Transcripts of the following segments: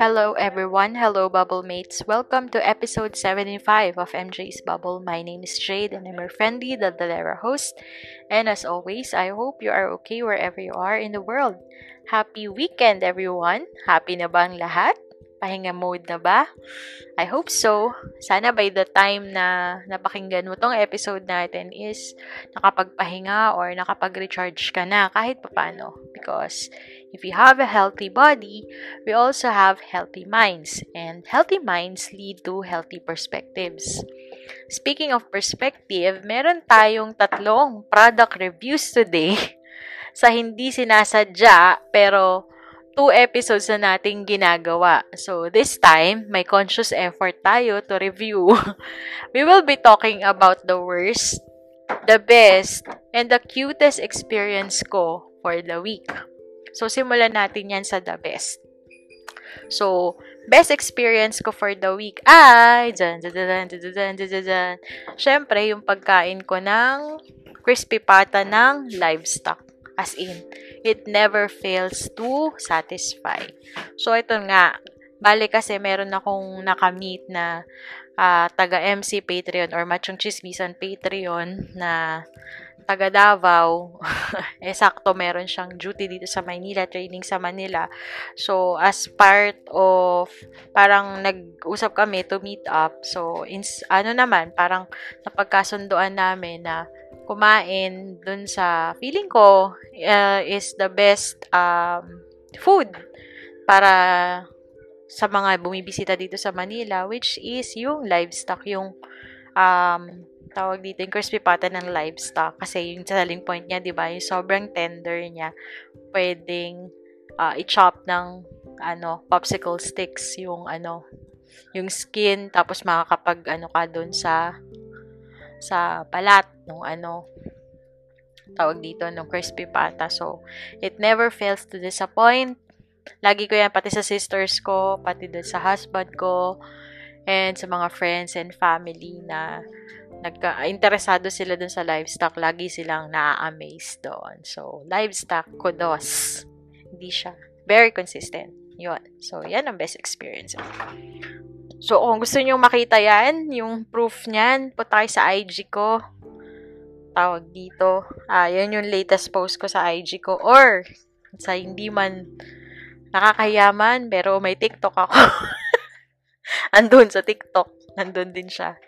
Hello everyone, hello bubble mates. Welcome to episode 75 of MJ's Bubble. My name is Jade and I'm your friendly Daldalera host. And as always, I hope you are okay wherever you are in the world. Happy weekend everyone! Happy na ba ang lahat? Pahinga mode na ba? I hope so. Sana by the time na napakinggan mo tong episode natin is nakapagpahinga or nakapag-recharge ka na kahit papano. Because If we have a healthy body, we also have healthy minds, and healthy minds lead to healthy perspectives. Speaking of perspective, meron tayong tatlong product reviews today sa hindi sinasadya pero two episodes na nating ginagawa. So, this time, may conscious effort tayo to review. we will be talking about the worst, the best, and the cutest experience ko for the week. So, simulan natin yan sa the best. So, best experience ko for the week ay, dyan, dyan, dyan, dyan, dyan, dyan. Siyempre, yung pagkain ko ng crispy pata ng livestock. As in, it never fails to satisfy. So, ito nga, bali kasi meron akong nakamit na uh, taga-MC Patreon or Machong Chismisan Patreon na taga Davao, eh sakto meron siyang duty dito sa Maynila, training sa Manila. So, as part of, parang nag-usap kami to meet up. So, ins, ano naman, parang napagkasunduan namin na kumain dun sa, feeling ko, uh, is the best um, food para sa mga bumibisita dito sa Manila, which is yung livestock, yung um, tawag dito, yung crispy pata ng livestock. Kasi yung selling point niya, di ba, yung sobrang tender niya, pwedeng uh, i-chop ng ano, popsicle sticks yung ano, yung skin, tapos makakapag ano ka dun sa sa palat nung ano tawag dito nung crispy pata. So, it never fails to disappoint. Lagi ko yan pati sa sisters ko, pati dun sa husband ko, and sa mga friends and family na nagka-interesado sila dun sa livestock, lagi silang na-amaze doon. So, livestock, kudos. Hindi siya. Very consistent. Yun. So, yan ang best experience. So, kung gusto nyo makita yan, yung proof niyan, po tayo sa IG ko. Tawag dito. Ah, yan yung latest post ko sa IG ko. Or, sa hindi man nakakayaman, pero may TikTok ako. Andun sa TikTok. Nandun din siya.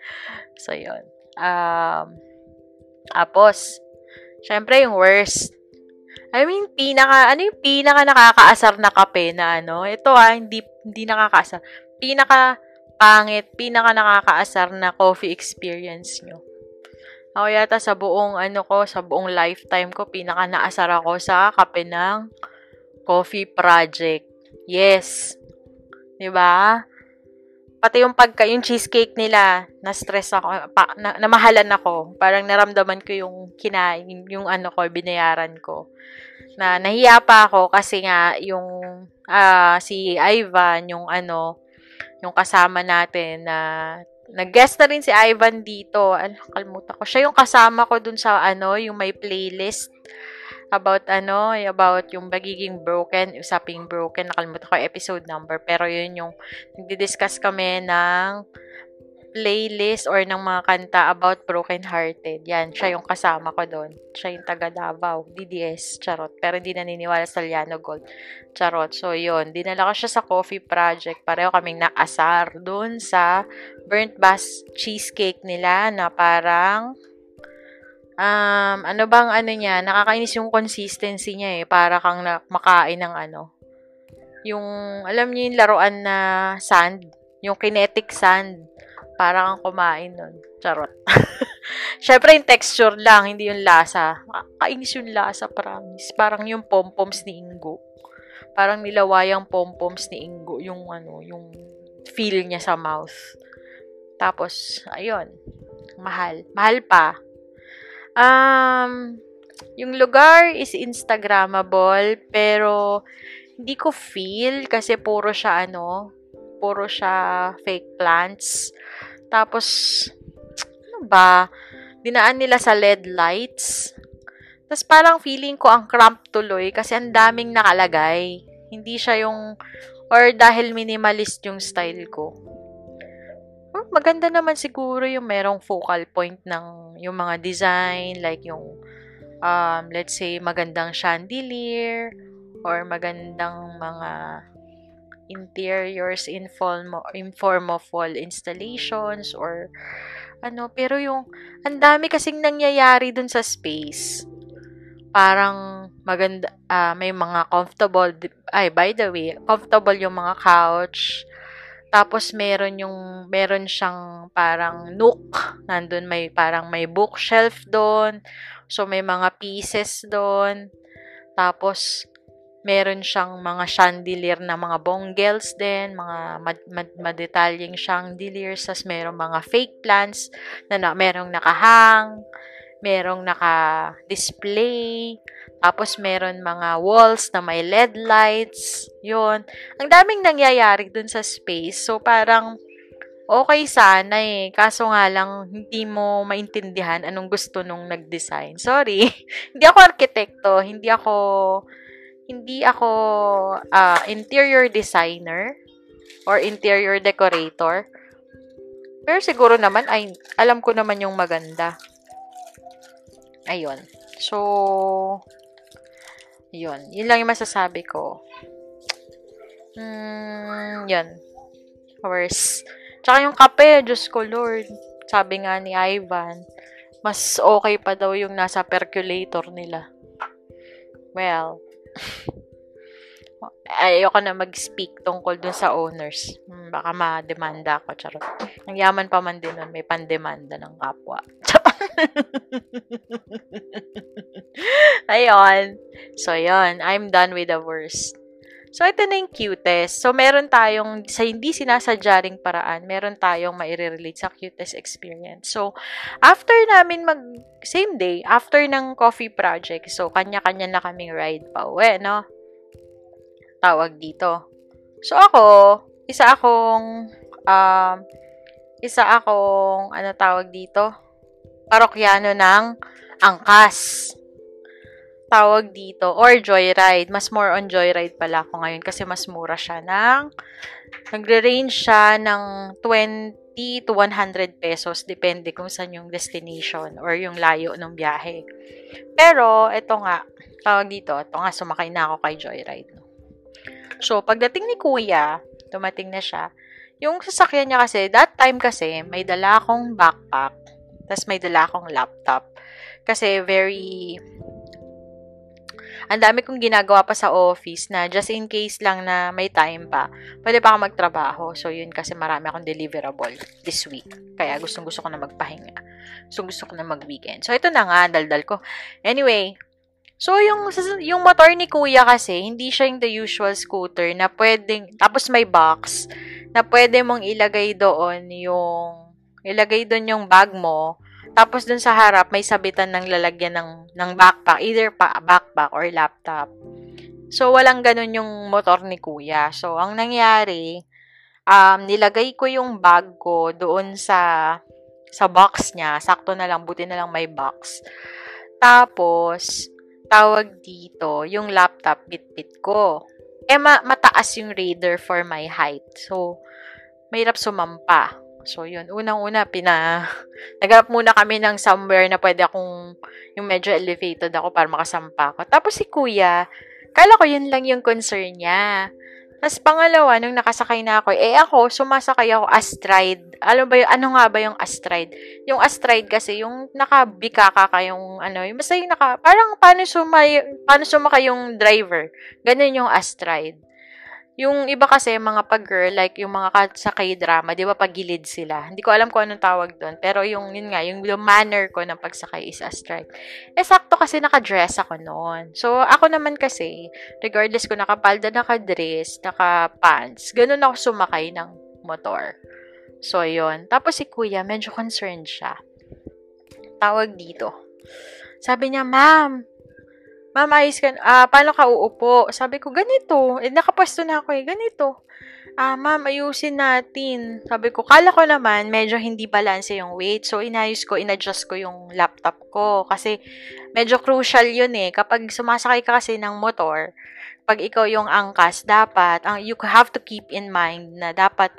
So, yun. Um, tapos, syempre yung worst. I mean, pinaka, ano yung pinaka nakakaasar na kape na ano? Ito ah, hindi, hindi nakakaasar. Pinaka pangit, pinaka nakakaasar na coffee experience nyo. Ako yata sa buong ano ko, sa buong lifetime ko, pinaka naasar ako sa kape ng Coffee Project. Yes. 'Di ba? pati yung pagka, yung cheesecake nila, na-stress ako, pa, na, namahalan ako. Parang naramdaman ko yung kinain, yung ano ko, binayaran ko. Na nahiya pa ako kasi nga yung uh, si Ivan, yung ano, yung kasama natin na nag-guest na rin si Ivan dito. Ano, kalimutan ko. Siya yung kasama ko dun sa ano, yung may playlist about ano, about yung magiging broken, usaping broken, nakalimutan ko episode number, pero yun yung nagdi-discuss kami ng playlist or ng mga kanta about broken hearted. Yan, siya yung kasama ko doon. Siya yung taga Davao, DDS, charot. Pero hindi naniniwala sa Liano Gold. Charot. So, yun. Dinala ko siya sa coffee project. Pareho kaming naasar doon sa burnt bass cheesecake nila na parang um, ano bang ano niya, nakakainis yung consistency niya eh, para kang na, makain ng ano. Yung, alam niyo yung laruan na sand, yung kinetic sand, para kang kumain nun. Charot. Siyempre yung texture lang, hindi yung lasa. Kainis yung lasa, promise. Parang yung pom-poms ni Ingo. Parang nilawayang pompoms ni Ingo yung ano, yung feel niya sa mouth. Tapos, ayun. Mahal. Mahal pa. Um, yung lugar is Instagrammable, pero hindi ko feel kasi puro siya ano, puro siya fake plants. Tapos, ano ba? Dinaan nila sa LED lights. Tapos parang feeling ko ang cramp tuloy kasi ang daming nakalagay. Hindi siya yung, or dahil minimalist yung style ko. Maganda naman siguro yung merong focal point ng yung mga design, like yung, um, let's say, magandang chandelier, or magandang mga interiors in form, in form of wall installations or ano. Pero yung ang dami kasing nangyayari dun sa space. Parang maganda uh, may mga comfortable ay by the way comfortable yung mga couch tapos meron yung meron siyang parang nook. Nandun may parang may bookshelf doon. So may mga pieces doon. Tapos Meron siyang mga chandelier na mga bongels din, mga mad- mad- madetalyeng chandeliers, tas meron mga fake plants na, na merong nakahang, merong naka-display, tapos meron mga walls na may LED lights, yon Ang daming nangyayari dun sa space. So, parang, okay sana eh. Kaso nga lang, hindi mo maintindihan anong gusto nung nag-design. Sorry. hindi ako arkitekto. Hindi ako hindi ako uh, interior designer or interior decorator. Pero siguro naman, ay, alam ko naman yung maganda. Ayun. So, yun. Yun lang yung masasabi ko. Mm, yun. Worse. Tsaka yung kape, Diyos ko Lord. Sabi nga ni Ivan, mas okay pa daw yung nasa percolator nila. Well, ayoko na mag-speak tungkol dun sa owners. Hmm, baka ma-demanda ako. Charot. Ang yaman pa man din nun, may pandemanda ng kapwa. Ayun. So, yon I'm done with the worst. So, ito na yung cutest. So, meron tayong, sa hindi sinasadyaring paraan, meron tayong maire-relate sa cutest experience. So, after namin mag, same day, after ng coffee project, so, kanya-kanya na kaming ride pa uwi, no? Tawag dito. So, ako, isa akong, um, isa akong, ano tawag dito? Parokyano ng angkas tawag dito, or joyride. Mas more on joyride pala ako ngayon kasi mas mura siya ng, nagre-range siya ng 20 to 100 pesos, depende kung saan yung destination or yung layo ng biyahe. Pero, ito nga, tawag dito, ito nga, sumakay na ako kay joyride. So, pagdating ni kuya, dumating na siya, yung sasakyan niya kasi, that time kasi, may dala akong backpack, tapos may dala akong laptop. Kasi very ang dami kong ginagawa pa sa office na just in case lang na may time pa, pwede pa ako magtrabaho. So, yun kasi marami akong deliverable this week. Kaya gustong gusto ko na magpahinga. So, gusto ko na mag-weekend. So, ito na nga, daldal ko. Anyway, So, yung, yung motor ni kuya kasi, hindi siya yung the usual scooter na pwedeng, tapos may box, na pwede mong ilagay doon yung, ilagay doon yung bag mo, tapos dun sa harap, may sabitan ng lalagyan ng, ng backpack, either pa, backpack or laptop. So, walang ganun yung motor ni kuya. So, ang nangyari, um, nilagay ko yung bag ko doon sa sa box niya. Sakto na lang, buti na lang may box. Tapos, tawag dito, yung laptop bit-bit ko. Eh, ma- mataas yung radar for my height. So, mahirap sumampa. So, yun. Unang-una, pina... Naghanap muna kami ng somewhere na pwede akong yung medyo elevated ako para makasampa ako. Tapos si kuya, kala ko yun lang yung concern niya. Tapos pangalawa, nung nakasakay na ako, eh ako, sumasakay ako astride. Alam ba yung, ano nga ba yung astride? Yung astride kasi, yung nakabikaka ka yung, ano, yung basta yung naka, parang paano sumay, paano sumakay yung driver. Ganun yung astride. Yung iba kasi, mga pag-girl, like yung mga sa k-drama, di ba, pagilid sila. Hindi ko alam kung anong tawag doon. Pero yung, yun nga, yung, yung manner ko ng pagsakay is a strike. Eh, sakto kasi nakadress ako noon. So, ako naman kasi, regardless ko nakapalda, nakadress, nakapants, ganun ako sumakay ng motor. So, yun. Tapos si kuya, medyo concerned siya. Tawag dito. Sabi niya, ma'am, Ma'am, ayos ka, ah, paano ka uupo? Sabi ko, ganito. Eh, nakapwesto na ako eh, ganito. Ah, ma'am, ayusin natin. Sabi ko, kala ko naman, medyo hindi balance yung weight. So, inayos ko, inadjust ko yung laptop ko. Kasi, medyo crucial yun eh. Kapag sumasakay ka kasi ng motor, pag ikaw yung angkas, dapat, ang you have to keep in mind na dapat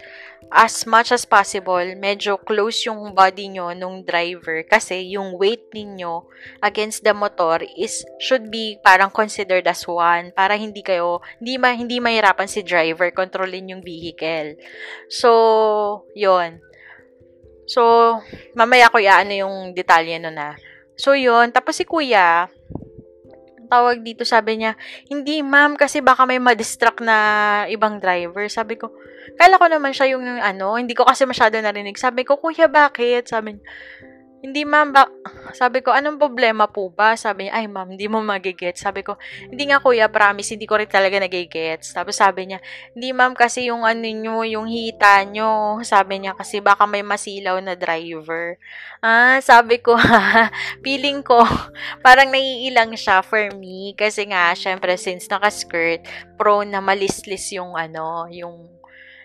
as much as possible, medyo close yung body nyo nung driver kasi yung weight ninyo against the motor is should be parang considered as one para hindi kayo hindi ma, hindi mahirapan si driver kontrolin yung vehicle. So, yon. So, mamaya ko iaano yung detalye no na. So, yon. Tapos si kuya, tawag dito, sabi niya, hindi ma'am, kasi baka may madistract na ibang driver. Sabi ko, kala ko naman siya yung ano, hindi ko kasi masyado narinig. Sabi ko, kuya, bakit? Sabi niya, hindi ma'am, ba- sabi ko, anong problema po ba? Sabi niya, ay ma'am, hindi mo magigets. Sabi ko, hindi nga kuya, promise, hindi ko rin talaga nagigets. Tapos sabi niya, hindi ma'am, kasi yung ano nyo, yung hita nyo. Sabi niya, kasi baka may masilaw na driver. Ah, sabi ko, feeling ko, parang naiilang siya for me. Kasi nga, syempre, since naka-skirt, prone na malislis yung ano, yung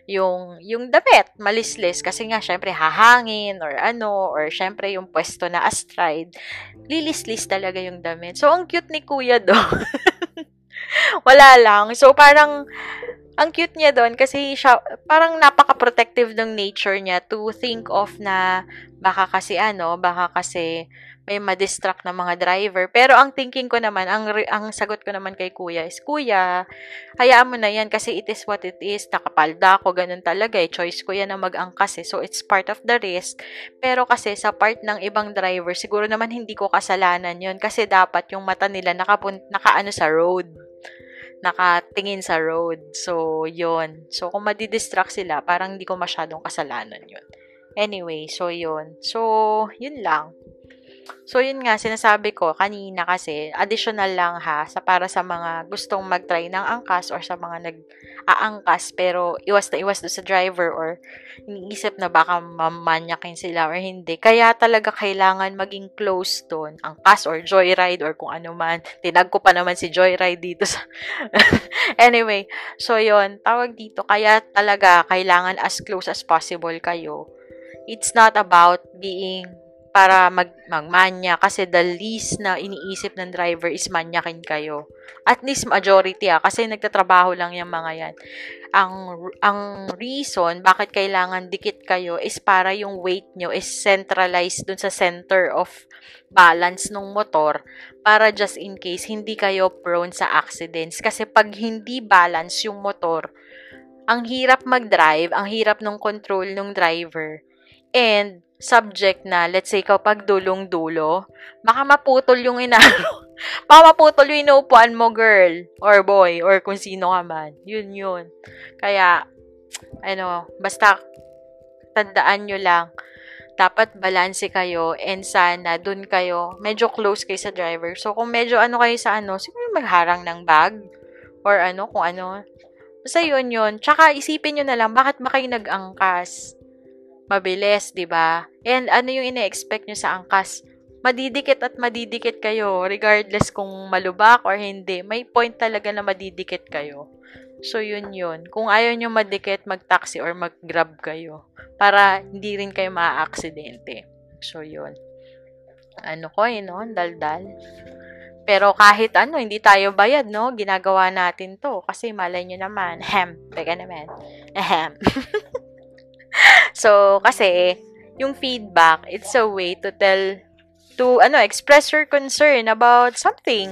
yung, yung damit, malislis. Kasi nga, syempre, hahangin or ano, or syempre, yung pwesto na astride, lilislis talaga yung damit. So, ang cute ni kuya doon. Wala lang. So, parang, ang cute niya doon kasi siya, parang napaka-protective ng nature niya to think of na baka kasi ano, baka kasi may ma-distract na mga driver. Pero ang thinking ko naman, ang, ang sagot ko naman kay kuya is, Kuya, hayaan mo na yan kasi it is what it is. Nakapalda ako, ganun talaga eh. Choice ko yan na mag-angkas eh. So, it's part of the risk. Pero kasi sa part ng ibang driver, siguro naman hindi ko kasalanan yon kasi dapat yung mata nila nakapun- nakaano sa road nakatingin sa road. So, yon So, kung madidistract sila, parang hindi ko masyadong kasalanan yun. Anyway, so yon So, yun lang. So, yun nga, sinasabi ko kanina kasi, additional lang ha, sa para sa mga gustong mag-try ng angkas or sa mga nag-aangkas pero iwas na iwas do sa driver or iniisip na baka mamanyakin sila or hindi. Kaya talaga kailangan maging close doon, angkas or joyride or kung ano man. Tinag ko pa naman si joyride dito sa... anyway, so yun, tawag dito. Kaya talaga kailangan as close as possible kayo. It's not about being para mag magmanya kasi the least na iniisip ng driver is manyakin kayo. At least majority ah kasi nagtatrabaho lang yung mga yan. Ang ang reason bakit kailangan dikit kayo is para yung weight nyo is centralized dun sa center of balance ng motor para just in case hindi kayo prone sa accidents kasi pag hindi balance yung motor ang hirap mag-drive, ang hirap ng control ng driver. And subject na, let's say, kapag dulong-dulo, baka maputol yung inano. baka maputol yung inuupuan mo, girl, or boy, or kung sino ka man. Yun, yun. Kaya, ano, basta, tandaan nyo lang, dapat balanse kayo and sana dun kayo, medyo close kayo sa driver. So, kung medyo ano kayo sa ano, siguro magharang ng bag or ano, kung ano. Basta yun yun. Tsaka isipin nyo na lang, bakit ba kayo nag-angkas? Mabilis, 'di ba? And ano yung ine-expect nyo sa angkas? Madidikit at madidikit kayo regardless kung malubak or hindi. May point talaga na madidikit kayo. So, yun yun. Kung ayaw nyo madikit, mag-taxi or mag-grab kayo para hindi rin kayo maa-aksidente. So, yun. Ano ko eh, no? Daldal. Pero kahit ano, hindi tayo bayad, no? Ginagawa natin to. Kasi malay nyo naman. Ahem. Teka naman. Ahem. so, kasi, yung feedback, it's a way to tell, to, ano, express your concern about something.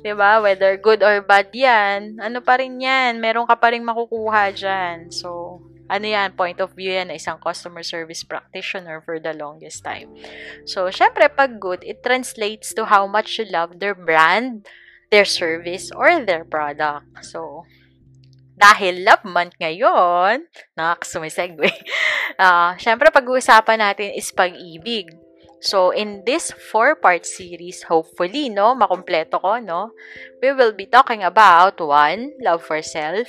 ba diba? Whether good or bad yan, ano pa rin yan, meron ka pa rin makukuha dyan. So, ano yan, point of view yan na isang customer service practitioner for the longest time. So, syempre, pag good, it translates to how much you love their brand, their service, or their product. So, dahil love month ngayon, nakakasumisegue, uh, syempre pag-uusapan natin is pag-ibig. So, in this four-part series, hopefully, no, makumpleto ko, no, we will be talking about, one, love for self,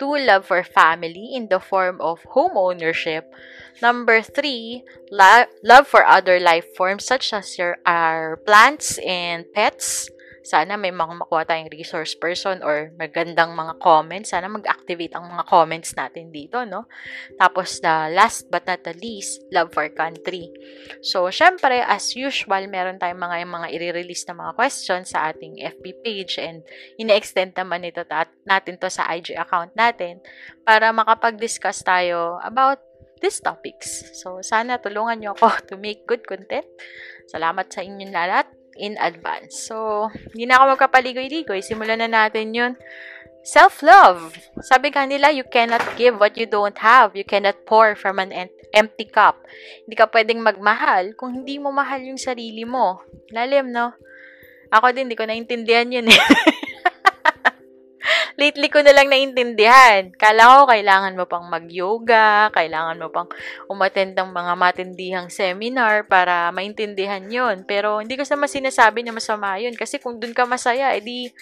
two, love for family in the form of home ownership, number three, lo- love for other life forms such as your, our plants and pets, sana may mga makuha tayong resource person or magandang mga comments. Sana mag-activate ang mga comments natin dito, no? Tapos, the last but not the least, love for country. So, syempre, as usual, meron tayong mga, mga i-release na mga questions sa ating FB page and ine-extend naman ito natin to sa IG account natin para makapag-discuss tayo about these topics. So, sana tulungan nyo ako to make good content. Salamat sa inyong lahat in advance. So, hindi na ako magkapaligoy-ligoy. Simulan na natin yun. Self-love. Sabi ka nila, you cannot give what you don't have. You cannot pour from an empty cup. Hindi ka pwedeng magmahal kung hindi mo mahal yung sarili mo. Lalim, no? Ako din, hindi ko naintindihan yun eh. lately ko na lang naintindihan. Kala ko kailangan mo pang mag-yoga, kailangan mo pang umattend ng mga matindihang seminar para maintindihan yon Pero hindi ko sa sinasabi na masama yun. Kasi kung dun ka masaya, edi,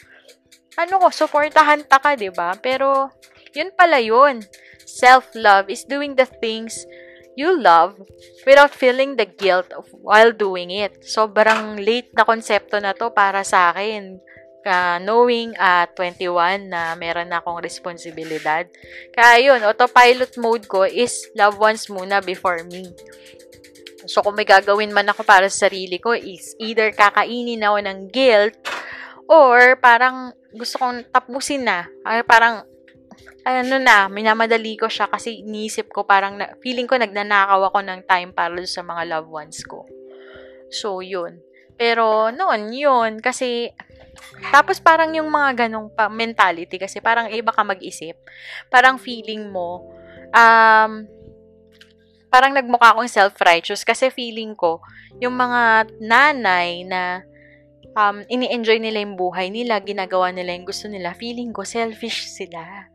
ano ko, supportahan ta ka, ba diba? Pero, yun pala yun. Self-love is doing the things you love without feeling the guilt of while doing it. Sobrang late na konsepto na to para sa akin uh, knowing at uh, 21 na meron na akong responsibilidad. Kaya yun, autopilot mode ko is love ones muna before me. So, kung may gagawin man ako para sa sarili ko is either kakainin ako ng guilt or parang gusto kong tapusin na. Ay, parang ano na, minamadali ko siya kasi iniisip ko parang na, feeling ko nagnanakaw ako ng time para sa mga loved ones ko. So, yun. Pero noon, yun, kasi tapos parang yung mga ganong pa mentality kasi parang iba ka mag-isip. Parang feeling mo um parang nagmukha akong self-righteous kasi feeling ko yung mga nanay na um, ini-enjoy nila yung buhay nila, ginagawa nila yung gusto nila, feeling ko selfish sila.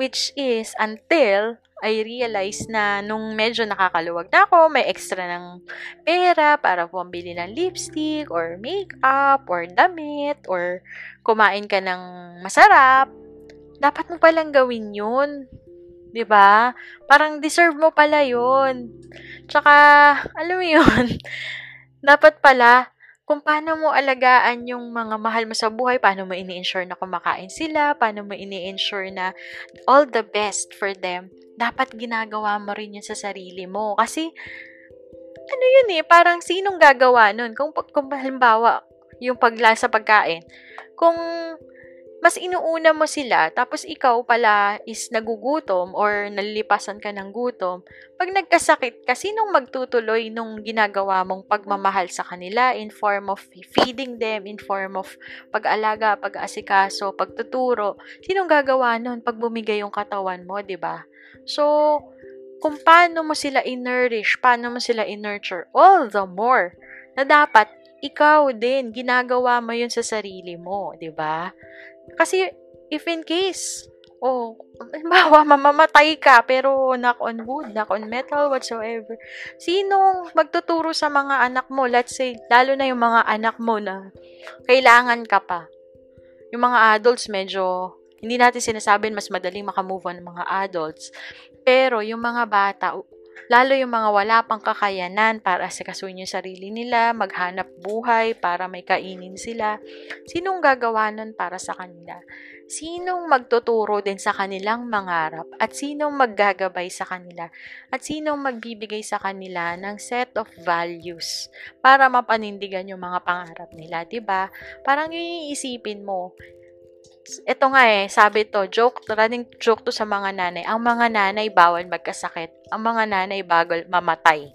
Which is until I realized na nung medyo nakakaluwag na ako, may extra ng pera para pambili ng lipstick or makeup or damit or kumain ka ng masarap, dapat mo palang gawin yun. 'di ba? Parang deserve mo pala 'yun. Tsaka alam mo 'yun. dapat pala kung paano mo alagaan yung mga mahal mo sa buhay, paano mo ini-ensure na kumakain sila, paano mo ini-ensure na all the best for them, dapat ginagawa mo rin yun sa sarili mo. Kasi, ano yun eh, parang sinong gagawa nun? Kung, kung halimbawa, yung paglasa pagkain, kung mas inuuna mo sila, tapos ikaw pala is nagugutom or nalilipasan ka ng gutom, pag nagkasakit ka, sinong magtutuloy nung ginagawa mong pagmamahal sa kanila in form of feeding them, in form of pag-alaga, pag-asikaso, pagtuturo? Sinong gagawa nun pag bumigay yung katawan mo, di ba? So, kung paano mo sila in-nourish, paano mo sila in-nurture, all the more na dapat ikaw din, ginagawa mo yun sa sarili mo, di ba? Kasi, if in case, oh, bawa mamamatay ka, pero knock on wood, knock on metal, whatsoever. Sinong magtuturo sa mga anak mo? Let's say, lalo na yung mga anak mo na kailangan ka pa. Yung mga adults, medyo, hindi natin sinasabing mas madaling makamove on ng mga adults. Pero, yung mga bata, Lalo yung mga wala pang kakayanan para sikasuin yung sarili nila, maghanap buhay para may kainin sila. Sinong gagawa nun para sa kanila? Sinong magtuturo din sa kanilang mangarap? At sinong maggagabay sa kanila? At sinong magbibigay sa kanila ng set of values para mapanindigan yung mga pangarap nila, 'di ba? Parang yung iisipin mo, ito nga eh, sabi to, joke, running joke to sa mga nanay. Ang mga nanay bawal magkasakit. Ang mga nanay bagal mamatay.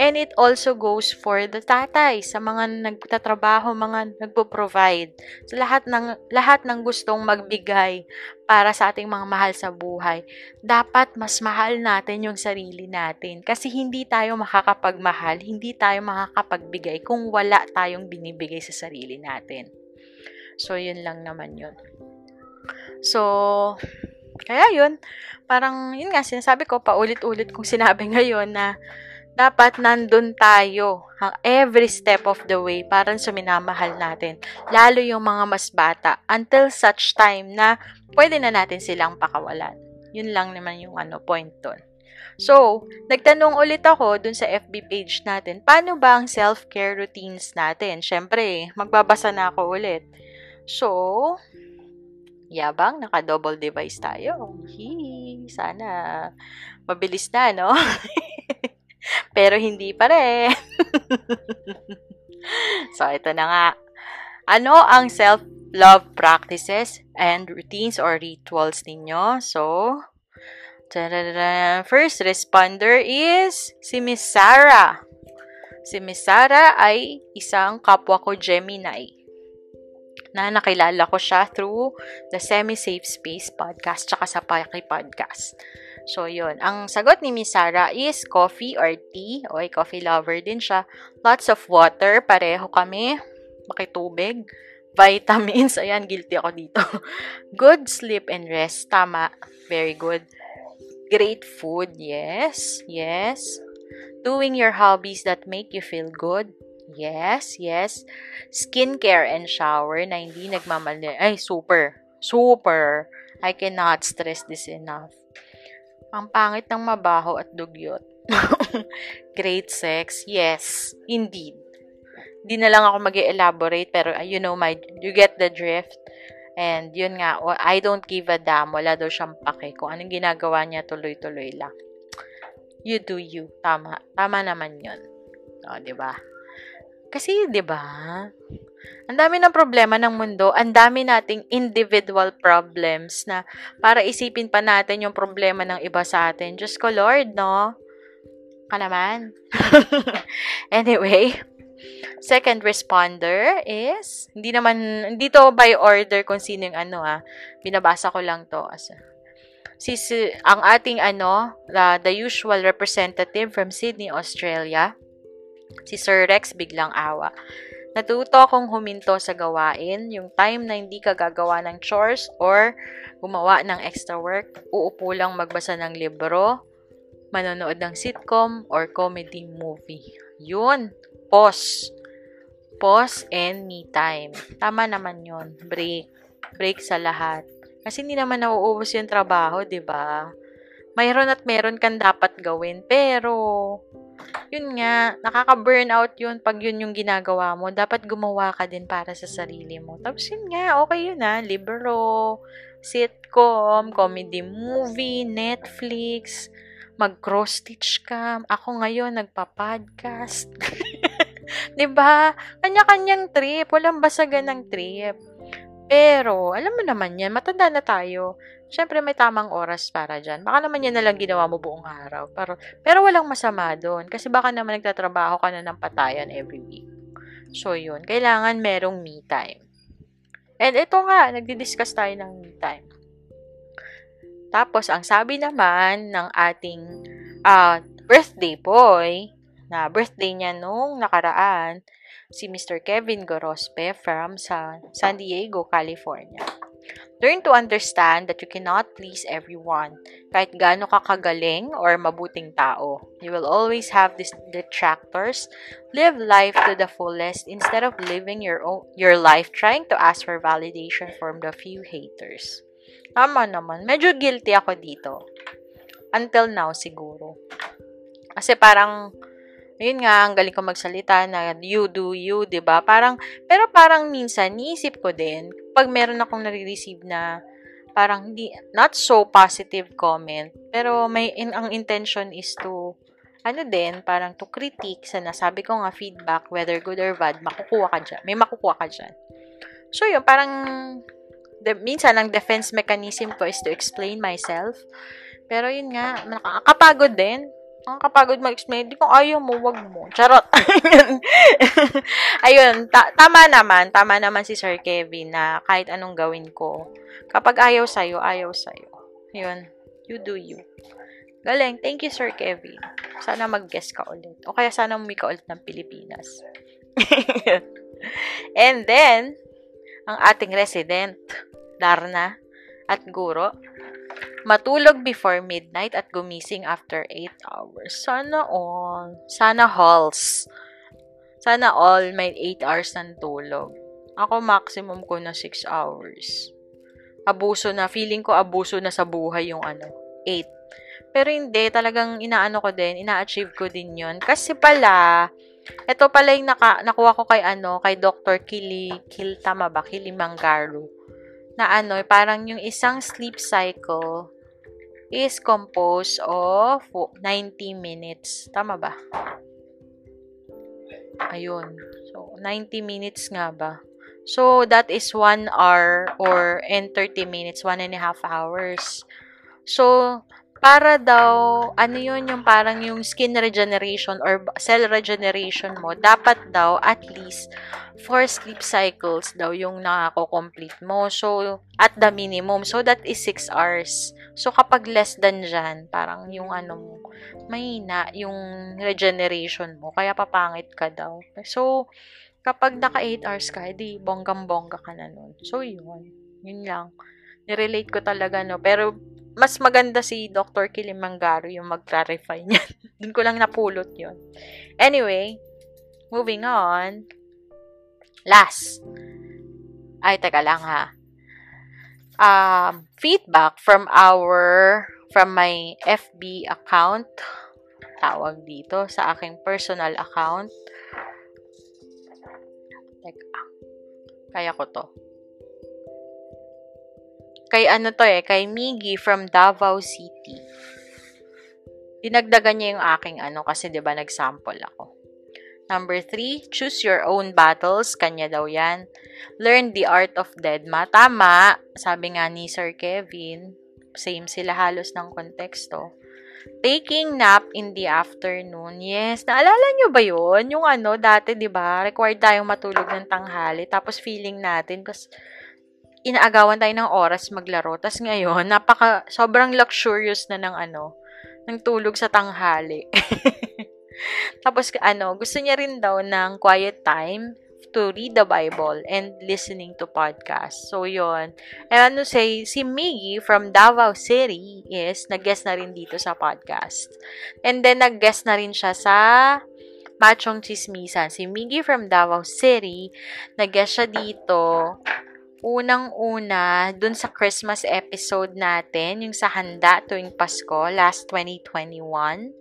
And it also goes for the tatay, sa mga nagtatrabaho, mga nagpo-provide. Sa lahat ng lahat ng gustong magbigay para sa ating mga mahal sa buhay. Dapat mas mahal natin yung sarili natin kasi hindi tayo makakapagmahal, hindi tayo makakapagbigay kung wala tayong binibigay sa sarili natin. So, yun lang naman yun. So, Kaya yun, parang yun nga, sinasabi ko, paulit-ulit kong sinabi ngayon na dapat nandun tayo every step of the way para sa minamahal natin. Lalo yung mga mas bata until such time na pwede na natin silang pakawalan. Yun lang naman yung ano, point doon. So, nagtanong ulit ako dun sa FB page natin, paano ba ang self-care routines natin? Siyempre, magbabasa na ako ulit. So, yabang, naka-double device tayo. Hee, sana mabilis na, no? Pero hindi pa rin. so, ito na nga. Ano ang self-love practices and routines or rituals ninyo? So, tarara, first responder is si Miss Sarah. Si Miss Sarah ay isang kapwa ko Gemini na nakilala ko siya through the Semi-Safe Space podcast tsaka sa Paki Podcast. So, yun. Ang sagot ni Miss Sarah is coffee or tea. O, coffee lover din siya. Lots of water. Pareho kami. Makitubig. Vitamins. Ayan, guilty ako dito. good sleep and rest. Tama. Very good. Great food. Yes. Yes. Doing your hobbies that make you feel good. Yes, yes. Skincare and shower na hindi nagmamali. Ay, super. Super. I cannot stress this enough. Ang pangit ng mabaho at dugyot. Great sex. Yes, indeed. Hindi na lang ako mag elaborate pero uh, you know my you get the drift. And yun nga, I don't give a damn. Wala daw siyang pake. Kung anong ginagawa niya, tuloy-tuloy lang. You do you. Tama. Tama naman yun. O, oh, di ba? Kasi, di ba? Ang dami ng problema ng mundo, ang dami nating individual problems na para isipin pa natin yung problema ng iba sa atin. Diyos ko, Lord, no? Ka naman. anyway, second responder is, hindi naman, hindi to by order kung sino yung ano ah. Binabasa ko lang to as si, si ang ating ano, the, the usual representative from Sydney, Australia, si Sir Rex biglang awa. Natuto akong huminto sa gawain, yung time na hindi ka gagawa ng chores or gumawa ng extra work, uupo lang magbasa ng libro, manonood ng sitcom or comedy movie. Yun, pause. Pause and me time. Tama naman yun. Break. Break sa lahat. Kasi hindi naman nauubos yung trabaho, di ba? Mayroon at meron kang dapat gawin, pero yun nga, nakaka-burnout yun pag yun yung ginagawa mo. Dapat gumawa ka din para sa sarili mo. Tapos yun nga, okay yun ha. Ah. Libro, sitcom, comedy movie, Netflix, mag-cross-stitch ka. Ako ngayon, nagpa-podcast. ba diba? Kanya-kanyang trip. Walang basagan ng trip. Pero, alam mo naman yan, matanda na tayo. Siyempre, may tamang oras para dyan. Baka naman yan na lang ginawa mo buong araw. Pero, pero walang masama doon. Kasi baka naman nagtatrabaho ka na ng patayan every week. So, yun. Kailangan merong me time. And ito nga, nagdi-discuss tayo ng me time. Tapos, ang sabi naman ng ating uh, birthday boy, na birthday niya nung nakaraan, si Mr. Kevin Gorospe from sa San Diego, California. Learn to understand that you cannot please everyone, kahit gaano ka kagaling or mabuting tao. You will always have these detractors. Live life to the fullest instead of living your own, your life trying to ask for validation from the few haters. Tama naman. Medyo guilty ako dito. Until now, siguro. Kasi parang, ayun nga, ang galing ko magsalita na you do you, 'di ba? Parang pero parang minsan niisip ko din pag meron akong nare-receive na parang hindi not so positive comment, pero may in, ang intention is to ano din, parang to critique sa nasabi ko nga feedback, whether good or bad, makukuha ka dyan. May makukuha ka dyan. So, yun, parang, de, minsan, ang defense mechanism ko is to explain myself. Pero, yun nga, nakakapagod din. Ang kapagod mag-explain. Di kung ayaw mo, wag mo. Charot. Ayun, ta- tama naman. Tama naman si Sir Kevin na kahit anong gawin ko. Kapag ayaw sa'yo, ayaw sa'yo. Ayun. You do you. Galing. Thank you, Sir Kevin. Sana mag-guest ka ulit. O kaya sana umika ulit ng Pilipinas. And then, ang ating resident, Darna at Guro, Matulog before midnight at gumising after 8 hours. Sana all. Sana halls. Sana all may 8 hours ng tulog. Ako maximum ko na 6 hours. Abuso na. Feeling ko abuso na sa buhay yung ano, 8. Pero hindi, talagang inaano ko din, ina-achieve ko din yon Kasi pala, ito pala yung naka, nakuha ko kay ano, kay Dr. Kili, Kil, tama ba? Kilimanjaro. Na ano, parang yung isang sleep cycle is composed of 90 minutes. Tama ba? Ayun. So, 90 minutes nga ba? So, that is 1 hour or and 30 minutes, 1 and a half hours. So, para daw, ano yun, yung parang yung skin regeneration or cell regeneration mo, dapat daw at least 4 sleep cycles daw yung nakako-complete mo. So, at the minimum. So, that is 6 hours. So, kapag less than dyan, parang yung ano mo, mahina yung regeneration mo. Kaya papangit ka daw. So, kapag naka 8 hours ka, di bonggang-bongga ka na nun. So, yun. Yun lang. Nirelate ko talaga, no. Pero, mas maganda si Dr. Kilimanjaro yung mag-clarify niyan. Doon ko lang napulot yon Anyway, moving on. Last. Ay, teka lang ha. Um, feedback from our, from my FB account. Tawag dito sa aking personal account. Teka. Kaya ko to. Kay ano to eh, kay Miggy from Davao City. Dinagdagan niya yung aking ano kasi 'di ba nag-sample ako. Number three, choose your own battles. Kanya daw yan. Learn the art of deadma. Tama. Sabi nga ni Sir Kevin. Same sila halos ng konteksto. Taking nap in the afternoon. Yes. Naalala nyo ba yun? Yung ano, dati, di ba? Required tayong matulog ng tanghali. Tapos feeling natin, kasi inaagawan tayo ng oras maglaro. Tapos ngayon, napaka, sobrang luxurious na ng ano, ng tulog sa tanghali. Tapos ano, gusto niya rin daw ng quiet time to read the Bible and listening to podcasts. So, yon And ano say, si Miggy from Davao City is nag-guest na rin dito sa podcast. And then, nag-guest na rin siya sa Machong Chismisan. Si Miggy from Davao City, nag-guest siya dito unang-una, dun sa Christmas episode natin, yung sa handa tuwing Pasko, last 2021.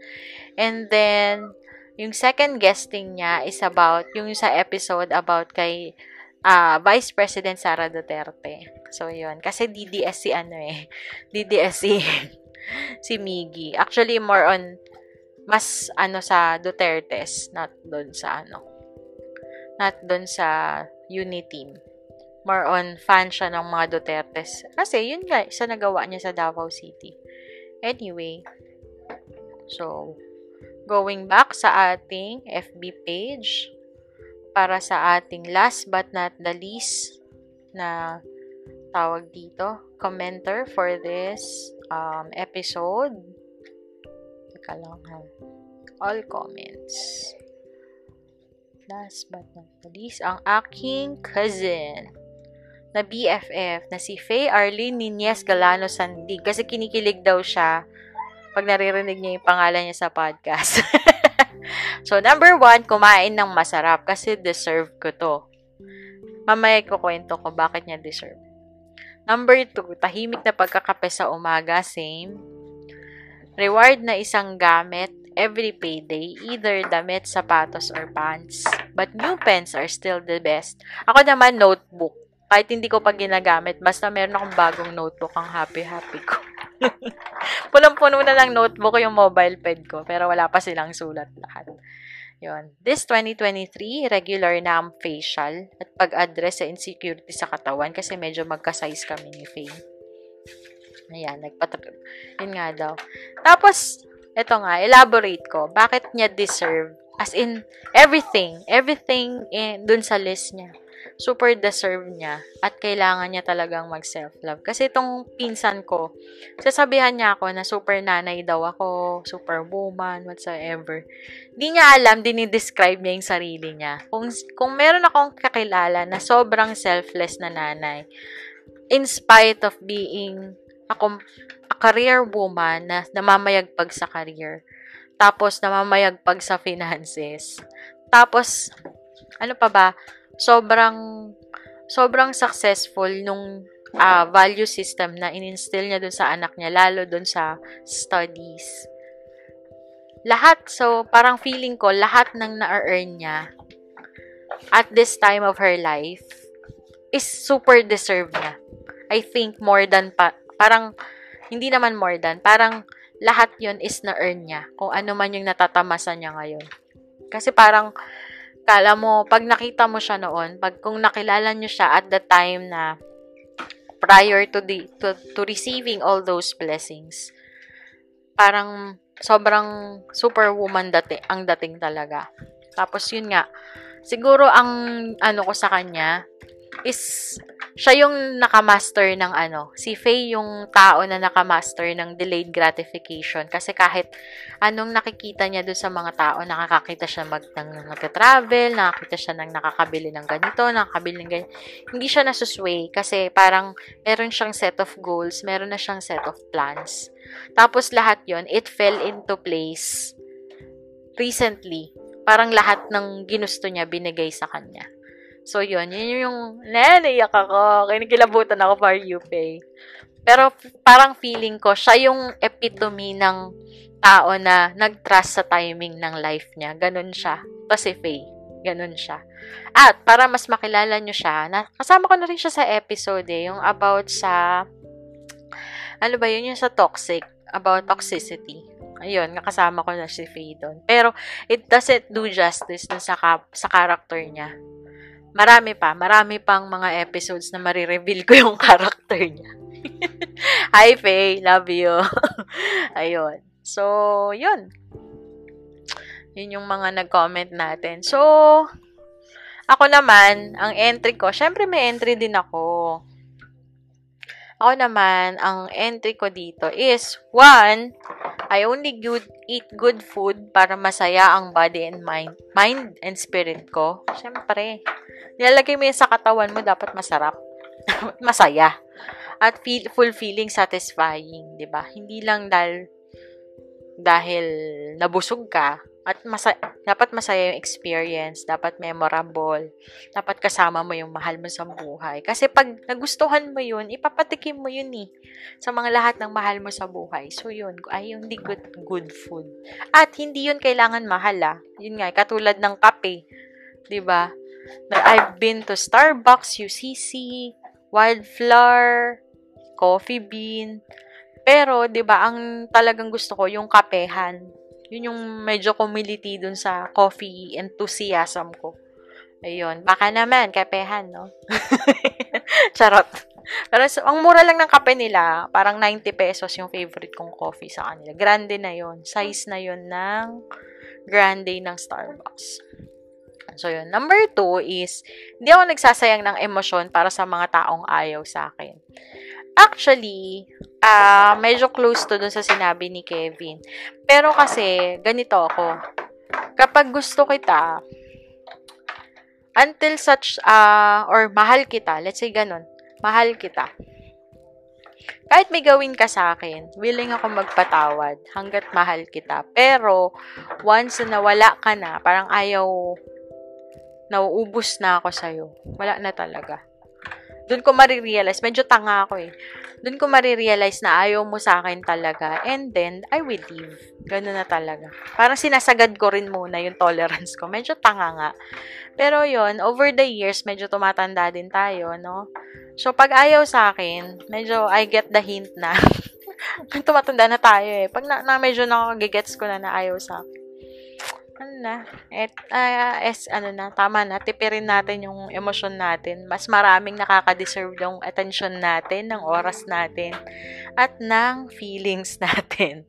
And then, yung second guesting niya is about, yung sa episode about kay uh, Vice President Sara Duterte. So, yun. Kasi DDS si ano eh. DDS si, si Miggy. Actually, more on, mas ano sa Dutertes, not doon sa ano. Not doon sa Uniteam more on fan siya ng mga Dutertes. Kasi, yun nga, isa nagawa niya sa Davao City. Anyway, so, going back sa ating FB page, para sa ating last but not the least na tawag dito, commenter for this um, episode. Teka lang ha. All comments. Last but not the least, ang aking cousin na BFF na si Faye Arlene Nunez Galano Sandig kasi kinikilig daw siya pag naririnig niya yung pangalan niya sa podcast. so, number one, kumain ng masarap kasi deserve ko to. Mamaya ko kwento ko bakit niya deserve. Number two, tahimik na pagkakape sa umaga, same. Reward na isang gamit every payday, either damit, sapatos, or pants. But new pens are still the best. Ako naman, notebook kahit hindi ko pa ginagamit, basta meron akong bagong notebook, ang happy-happy ko. Pulang-puno na lang notebook yung mobile pen ko, pero wala pa silang sulat lahat. Yun. This 2023, regular na ang facial at pag-address sa insecurity sa katawan kasi medyo magka-size kami ni Faye. Ayan, nagpatrip. Yun nga daw. Tapos, ito nga, elaborate ko. Bakit niya deserve? As in, everything. Everything in, dun sa list niya super deserve niya at kailangan niya talagang mag-self-love. Kasi itong pinsan ko, sasabihan niya ako na super nanay daw ako, super woman, whatsoever. Di niya alam, dinidescribe niya yung sarili niya. Kung, kung meron akong kakilala na sobrang selfless na nanay, in spite of being a, a career woman na namamayagpag sa career. Tapos, namamayagpag sa finances. Tapos, ano pa ba? Sobrang, sobrang successful nung uh, value system na ininstill niya dun sa anak niya, lalo dun sa studies. Lahat, so parang feeling ko, lahat ng na-earn niya at this time of her life is super deserved niya. I think more than pa, parang, hindi naman more than, parang lahat yon is na-earn niya. Kung ano man yung natatamasan niya ngayon. Kasi parang, kala mo, pag nakita mo siya noon, pag kung nakilala niyo siya at the time na prior to the to, to receiving all those blessings, parang sobrang superwoman dati ang dating talaga. Tapos yun nga, siguro ang ano ko sa kanya is siya yung nakamaster ng ano, si Faye yung tao na nakamaster ng delayed gratification. Kasi kahit anong nakikita niya doon sa mga tao, nakakakita siya mag, ng nag-travel, nakakita siya ng nakakabili ng ganito, nakakabili ng ganito. Hindi siya nasusway kasi parang meron siyang set of goals, meron na siyang set of plans. Tapos lahat yon it fell into place recently. Parang lahat ng ginusto niya binigay sa kanya. So, yun. Yun yung, naiyak ako. Kinikilabutan ako for you, Pay. Pero, parang feeling ko, siya yung epitome ng tao na nag-trust sa timing ng life niya. Ganun siya. Kasi Faye. Ganun siya. At, para mas makilala nyo siya, na, kasama ko na rin siya sa episode eh, yung about sa, ano ba yun, yung sa toxic, about toxicity. Ayun, nakasama ko na si Faye doon. Pero, it doesn't do justice dun sa, sa character niya marami pa, marami pang mga episodes na marireveal ko yung character niya. Hi, Faye. Love you. Ayun. So, yun. Yun yung mga nag-comment natin. So, ako naman, ang entry ko, syempre may entry din ako. Ako naman, ang entry ko dito is, one, I only good, eat good food para masaya ang body and mind, mind and spirit ko. Syempre, nilalagay mo yan sa katawan mo, dapat masarap. masaya. At feel, fulfilling, satisfying, ba? Hindi lang dahil, dahil nabusog ka, at masa- dapat masaya yung experience, dapat memorable, dapat kasama mo yung mahal mo sa buhay. Kasi pag nagustuhan mo yun, ipapatikim mo yun eh, sa mga lahat ng mahal mo sa buhay. So yun, ay yung di good, good food. At hindi yun kailangan mahal ah. Yun nga, katulad ng kape, di ba? I've been to Starbucks, UCC, Wildflower, Coffee Bean, pero, 'di ba, ang talagang gusto ko yung kapehan yun yung medyo kumiliti dun sa coffee enthusiasm ko. Ayun. Baka naman, kapehan, no? Charot. Pero ang mura lang ng kape nila, parang 90 pesos yung favorite kong coffee sa kanila. Grande na yon Size na yon ng grande ng Starbucks. So, yun. Number two is, hindi ako nagsasayang ng emosyon para sa mga taong ayaw sa akin. Actually, uh, medyo close to dun sa sinabi ni Kevin. Pero kasi, ganito ako. Kapag gusto kita, until such, uh, or mahal kita, let's say ganun, mahal kita. Kahit may gawin ka sa akin, willing ako magpatawad hanggat mahal kita. Pero, once na wala ka na, parang ayaw, nauubos na ako sa'yo. Wala na talaga. Doon ko marirealize, medyo tanga ako eh. Doon ko marirealize na ayaw mo sa akin talaga. And then, I will leave. Ganun na talaga. Parang sinasagad ko rin muna yung tolerance ko. Medyo tanga nga. Pero yon over the years, medyo tumatanda din tayo, no? So, pag ayaw sa akin, medyo I get the hint na tumatanda na tayo eh. Pag na, na medyo nakagigets ko na na ayaw sa akin ano na, et, uh, es, ano na, tama na, tipirin natin yung emosyon natin. Mas maraming nakaka-deserve yung attention natin, ng oras natin, at ng feelings natin.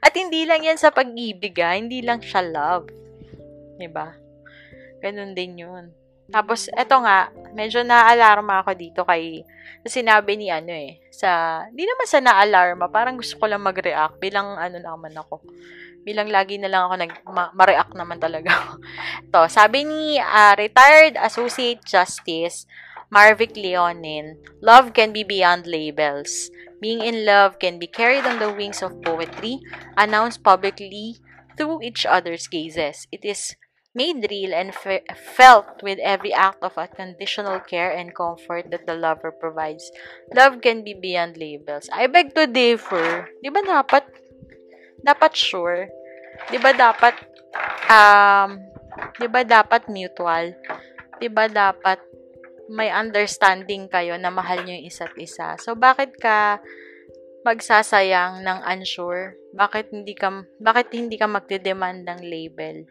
At hindi lang yan sa pag-ibig, ha? Ah. hindi lang siya love. Diba? Ganun din yun. Tapos, eto nga, medyo na-alarma ako dito kay, sinabi ni ano eh, sa, hindi naman sa na-alarma, parang gusto ko lang mag-react bilang ano naman ako bilang lagi na lang ako nag ma-react naman talaga. to, sabi ni uh, retired associate justice Marvick Leonin, love can be beyond labels. Being in love can be carried on the wings of poetry, announced publicly through each other's gazes. It is made real and fe- felt with every act of unconditional care and comfort that the lover provides. Love can be beyond labels. I beg to differ. Di ba dapat, dapat sure? Di ba dapat, um, di ba dapat mutual? Di ba dapat may understanding kayo na mahal nyo yung isa't isa? So, bakit ka magsasayang ng unsure? Bakit hindi ka, bakit hindi ka magde-demand ng label?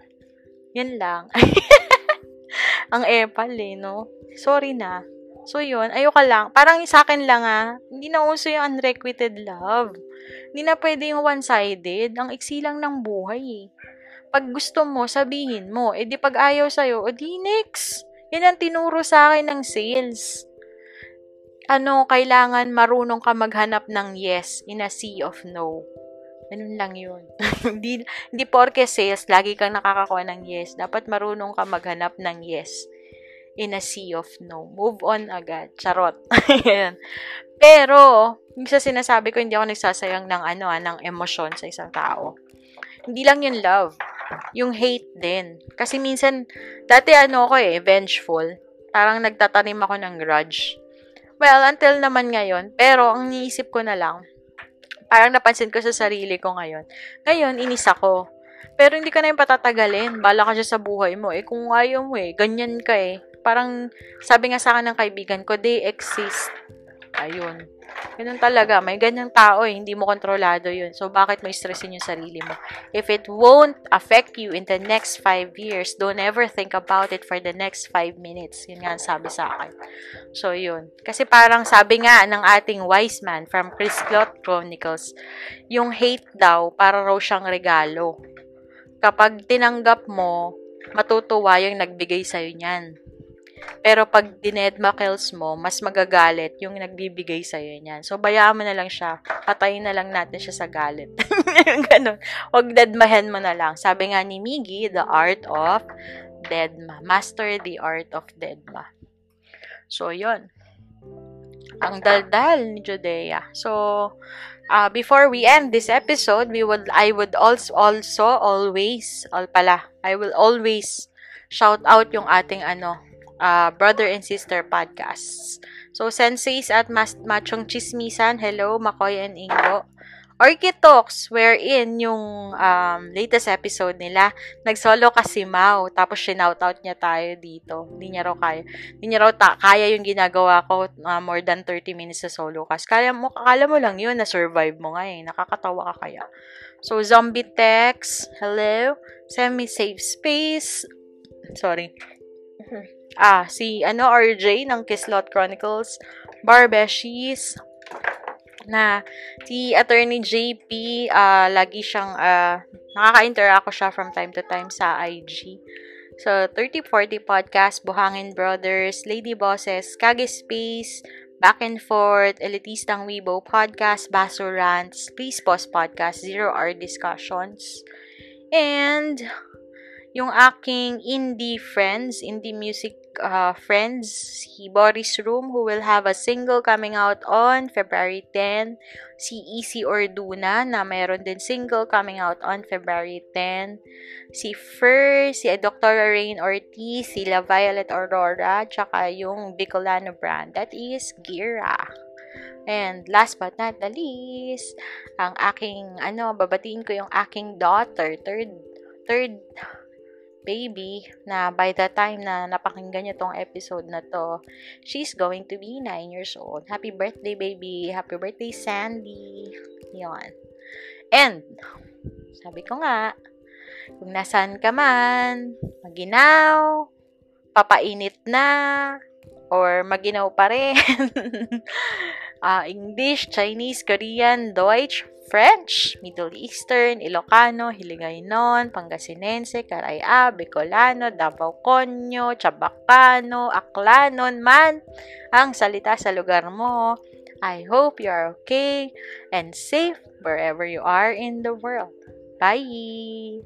Yun lang. Ang epal eh, no? Sorry na. So, yun. Ayoko lang. Parang sa akin lang ah. Hindi na uso yung unrequited love. Hindi na pwede yung one-sided. Ang iksi lang ng buhay eh. Pag gusto mo, sabihin mo. Eh di pag ayaw sa'yo, o di next. Yan ang tinuro sa akin ng sales. Ano, kailangan marunong ka maghanap ng yes in a sea of no. Ganun lang yun. hindi, hindi porke sales, lagi kang nakakakuha ng yes. Dapat marunong ka maghanap ng yes in a sea of no. Move on agad. Charot. Pero, yung sa sinasabi ko, hindi ako nagsasayang ng ano, ah, ng emosyon sa isang tao. Hindi lang yung love. Yung hate din. Kasi minsan, dati ano ako eh, vengeful. Parang nagtatanim ako ng grudge. Well, until naman ngayon. Pero, ang niisip ko na lang, parang napansin ko sa sarili ko ngayon. Ngayon, inis ako. Pero hindi ka na yung patatagalin. Bala ka siya sa buhay mo. Eh, kung ayaw mo eh, ganyan ka eh. Parang, sabi nga sa akin ng kaibigan ko, they exist. Ayun. Ganun talaga. May ganyang tao eh. Hindi mo kontrolado yun. So, bakit mo stressin yung sarili mo? If it won't affect you in the next five years, don't ever think about it for the next five minutes. Yun nga sabi sa akin. So, yun. Kasi parang sabi nga ng ating wise man from Chris Clot Chronicles, yung hate daw, para raw siyang regalo. Kapag tinanggap mo, matutuwa yung nagbigay sa'yo niyan. Pero pag dinedma kills mo, mas magagalit yung nagbibigay sa'yo niyan. So, bayaan mo na lang siya. Patayin na lang natin siya sa galit. Ganun. Huwag deadmahan mo na lang. Sabi nga ni Miggy, the art of deadma. Master the art of deadma. So, yon Ang daldal ni Judea. So, uh, before we end this episode, we would I would also also always all pala. I will always shout out yung ating ano uh, brother and sister podcasts. So, Senseis at Mas Machong Chismisan, hello, Makoy and Ingo. Orchid Talks, wherein yung um, latest episode nila, nagsolo kasi Mau, tapos shoutout niya tayo dito. Hindi niya raw kaya. Hindi niya raw ta- kaya yung ginagawa ko uh, more than 30 minutes sa solo cast. Kaya mo, akala mo lang yun, na-survive mo nga eh. Nakakatawa ka kaya. So, Zombie Text, hello. Semi-safe space. Sorry. Ah, si ano RJ ng Kislot Chronicles, Barbeshies, na si Attorney JP, uh, lagi siyang, uh, nakaka-interact ko siya from time to time sa IG. So, 3040 Podcast, Buhangin Brothers, Lady Bosses, Kage Space, Back and Forth, Elitistang Weibo Podcast, Baso Rants, Please Pause Podcast, Zero Hour Discussions, and yung aking indie friends, indie music uh, friends, si Boris Room, who will have a single coming out on February 10. Si Easy Orduna, na mayroon din single coming out on February 10. Si Fur, si Dr. Rain Ortiz, si La Violet Aurora, tsaka yung Bicolano brand. That is Gira. And last but not the least, ang aking, ano, babatiin ko yung aking daughter, third, third baby na by the time na napakinggan nyo tong episode na to, she's going to be 9 years old. Happy birthday, baby! Happy birthday, Sandy! Yon. And, sabi ko nga, kung nasan ka man, maginaw, papainit na, or maginaw pa rin, uh, English, Chinese, Korean, Deutsch, French, Middle Eastern, Ilocano, Hiligaynon, Pangasinense, Caraya, Bicolano, Davao Conyo, Chabacano, Aklanon man ang salita sa lugar mo. I hope you are okay and safe wherever you are in the world. Bye!